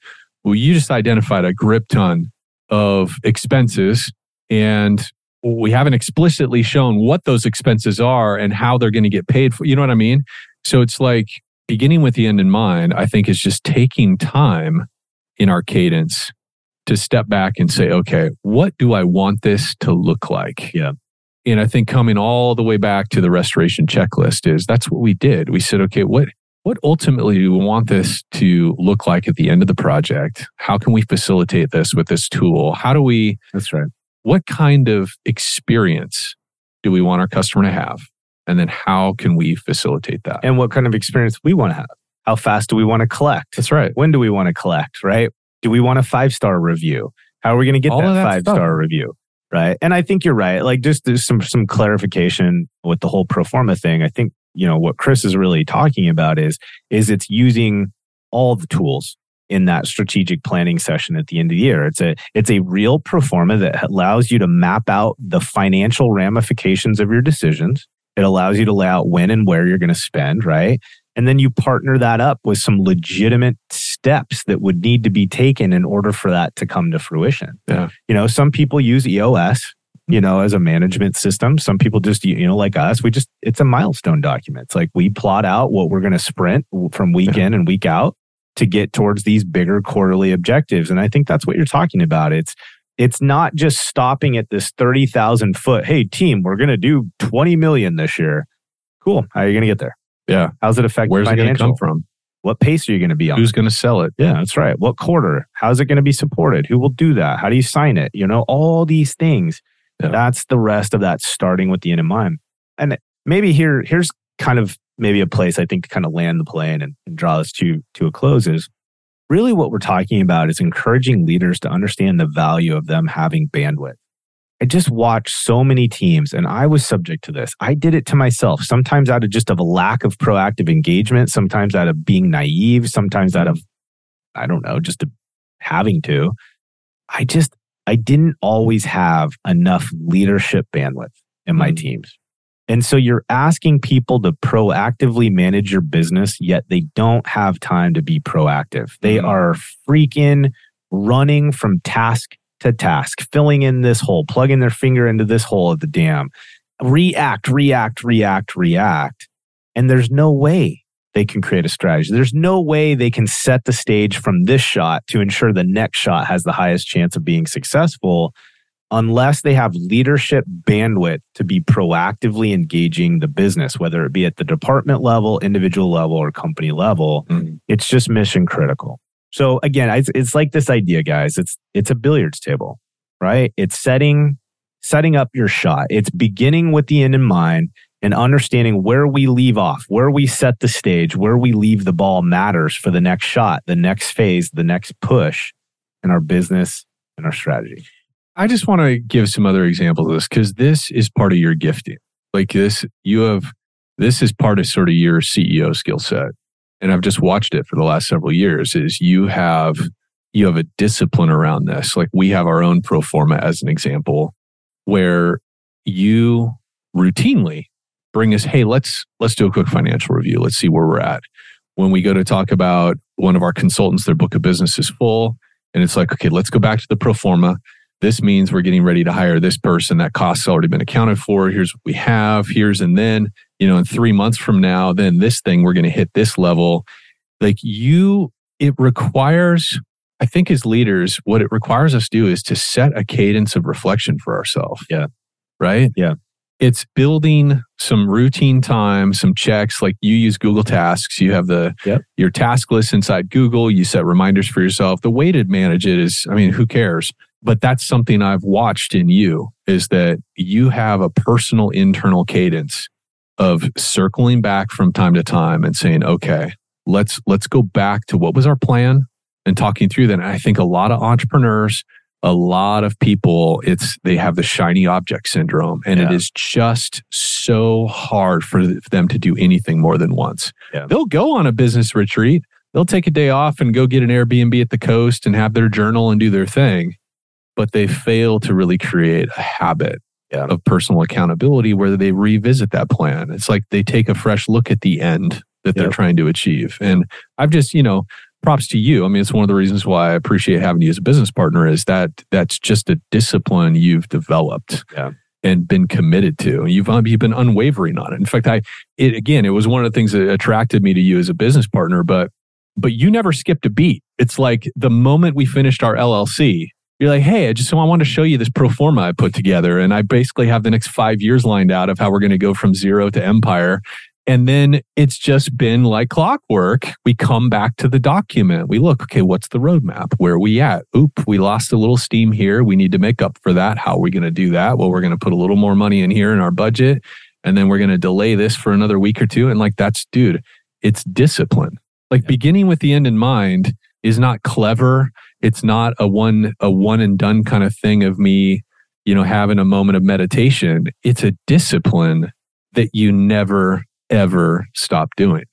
Well, you just identified a grip ton of expenses and we haven't explicitly shown what those expenses are and how they're going to get paid for. You know what I mean? So it's like beginning with the end in mind, I think is just taking time in our cadence to step back and say, okay, what do I want this to look like? Yeah. And I think coming all the way back to the restoration checklist is that's what we did. We said, okay, what what ultimately do we want this to look like at the end of the project? How can we facilitate this with this tool? How do we That's right. What kind of experience do we want our customer to have? And then how can we facilitate that? And what kind of experience we want to have? How fast do we want to collect? That's right. When do we want to collect? Right? Do we want a five star review? How are we going to get All that, that five star review? Right. And I think you're right. Like just there's some some clarification with the whole pro forma thing. I think, you know, what Chris is really talking about is is it's using all the tools in that strategic planning session at the end of the year. It's a it's a real pro forma that allows you to map out the financial ramifications of your decisions. It allows you to lay out when and where you're going to spend, right? And then you partner that up with some legitimate steps that would need to be taken in order for that to come to fruition. Yeah. You know, some people use EOS, you know, as a management system. Some people just, you know, like us, we just, it's a milestone document. It's like we plot out what we're going to sprint from week Yeah. in and week out to get towards these bigger quarterly objectives. And I think that's what you're talking about. It's, it's not just stopping at this 30,000 foot. Hey, team, we're going to do 20 million this year. Cool. How are you going to get there? Yeah. How's it affect Where's it going to come from? What pace are you going to be on? Who's going to sell it? yeah, that's right. What quarter? How's it going to be supported? Who will do that? How do you sign it? You know, all these things. Yeah. That's the rest of that starting with the end in mind. And maybe here, here's kind of maybe a place I think to kind of land the plane and, and draw this to to a close is really what we're talking about is encouraging leaders to understand the value of them having bandwidth. I just watched so many teams and I was subject to this. I did it to myself, sometimes out of just of a lack of proactive engagement, sometimes out of being naive, sometimes out of, I don't know, just a, having to. I just, I didn't always have enough leadership bandwidth in my Mm. teams. And so you're asking people to proactively manage your business, yet they don't have time to be proactive. They Mm. are freaking running from task to task, filling in this hole, plugging their finger into this hole at the dam, react, react, react, react. And there's no way they can create a strategy. There's no way they can set the stage from this shot to ensure the next shot has the highest chance of being successful unless they have leadership bandwidth to be proactively engaging the business, whether it be at the department level, individual level, or company level. Mm. It's just mission critical. So again, it's, it's like this idea, guys. It's it's a billiards table, right? It's setting setting up your shot. It's beginning with the end in mind and understanding where we leave off, where we set the stage, where we leave the ball matters for the next shot, the next phase, the next push in our business and our strategy. I just want to give some other examples of this because this is part of your gifting. Like this, you have, this is part of sort of your CEO skill set. And I've just watched it for the last several years is you have, you have a discipline around this. Like we have our own pro forma as an example where you routinely bring us, Hey, let's, let's do a quick financial review. Let's see where we're at. When we go to talk about one of our consultants, their book of business is full. And it's like, okay, let's go back to the pro forma this means we're getting ready to hire this person. That cost's already been accounted for. Here's what we have. Here's and then you know in three months from now then this thing we're going to hit this level. Like you it requires i think as leaders what it requires us to do is to set a cadence of reflection for ourselves. Yeah. right? Yeah. it's building some routine time some checks. Like you use google tasks. You have the Yep. your task list inside google. You set reminders for yourself. The way to manage it is i mean who cares but that's something I've watched in you is that you have a personal internal cadence of circling back from time to time and saying, okay, let's let's go back to what was our plan and talking through that. And I think a lot of entrepreneurs, a lot of people it's they have the shiny object syndrome and Yeah. it is just so hard for them to do anything more than once Yeah. they'll go on a business retreat they'll take a day off and go get an airbnb at the coast and have their journal and do their thing but they fail to really create a habit Yeah. of personal accountability where they revisit that plan it's like they take a fresh look at the end that they're Yep. trying to achieve and i've just you know props to you. I mean, it's one of the reasons why I appreciate having you as a business partner is that that's just a discipline you've developed Yeah. and been committed to. You've um, you've been unwavering on it. In fact, I it again, it was one of the things that attracted me to you as a business partner, but but you never skipped a beat. It's like the moment we finished our LLC, you're like, hey, I just so I want to show you this pro forma I put together. And I basically have the next five years lined out of how we're going to go from zero to empire. And then it's just been like clockwork. We come back to the document. We look, okay, what's the roadmap? Where are we at? Oop, we lost a little steam here. We need to make up for that. How are we going to do that? Well, we're going to put a little more money in here in our budget. And then we're going to delay this for another week or two. And like, that's, dude, it's discipline. Like Yeah. beginning with the end in mind is not clever. It's not a one, a one and done kind of thing of me, you know, having a moment of meditation. It's a discipline that you never ever stop doing.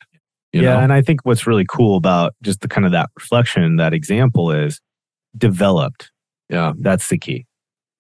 You yeah, know? and I think what's really cool about just the kind of that reflection, that example is developed. yeah. That's the key.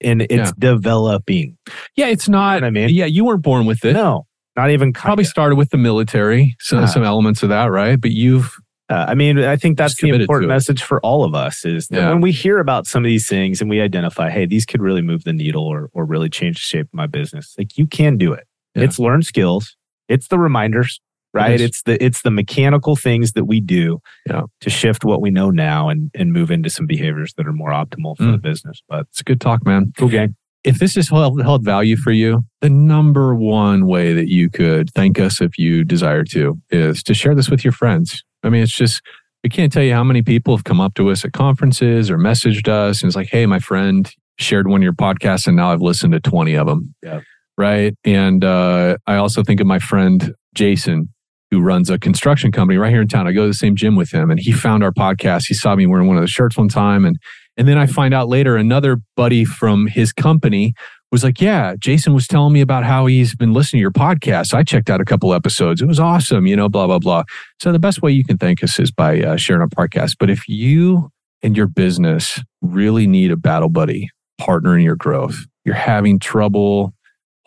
And it's Yeah. developing. Yeah. It's not, what I mean? yeah, you weren't born with it. No, not even Probably kinda. started with the military, so, Yeah. some elements of that, right? But you've, Uh, I mean, I think that's the important message for all of us is that Yeah. when we hear about some of these things and we identify, hey, these could really move the needle or, or really change the shape of my business, like you can do it. Yeah. It's learned skills. It's the reminders, right? is. It's the it's the mechanical things that we do Yeah. to shift what we know now and and move into some behaviors that are more optimal for Mm. the business. But it's a good talk, man. cool gang. if this has held, held value for you, the number one way that you could thank us if you desire to is to share this with your friends. I mean, it's just, we can't tell you how many people have come up to us at conferences or messaged us and it's like, hey, my friend shared one of your podcasts and now I've listened to 20 of them. Yeah. Right. And uh, I also think of my friend Jason, who runs a construction company right here in town. I go to the same gym with him and he found our podcast. He saw me wearing one of the shirts one time and and then I find out later another buddy from his company was like, Yeah, Jason was telling me about how he's been listening to your podcast. I checked out a couple episodes. It was awesome, you know, blah, blah, blah. So the best way you can thank us is by uh, sharing our podcast. But if you and your business really need a battle buddy partner in your growth, you're having trouble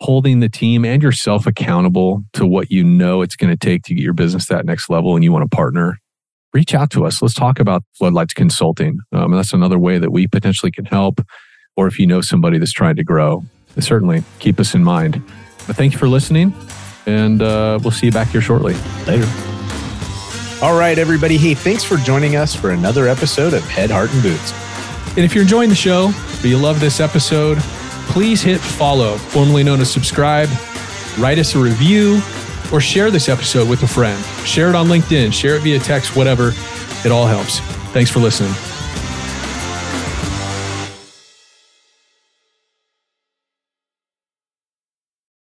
holding the team and yourself accountable to what you know it's going to take to get your business that next level and you want to partner, reach out to us. Let's talk about Floodlights Consulting. Um, that's another way that we potentially can help. Or if you know somebody that's trying to grow, certainly keep us in mind. But thank you for listening, and uh, we'll see you back here shortly. Later. All right, everybody. Hey, thanks for joining us for another episode of Head, Heart, and Boots. And if you're enjoying the show, or you love this episode, please hit follow, formerly known as subscribe, write us a review, or share this episode with a friend. Share it on LinkedIn, share it via text, whatever. It all helps. Thanks for listening.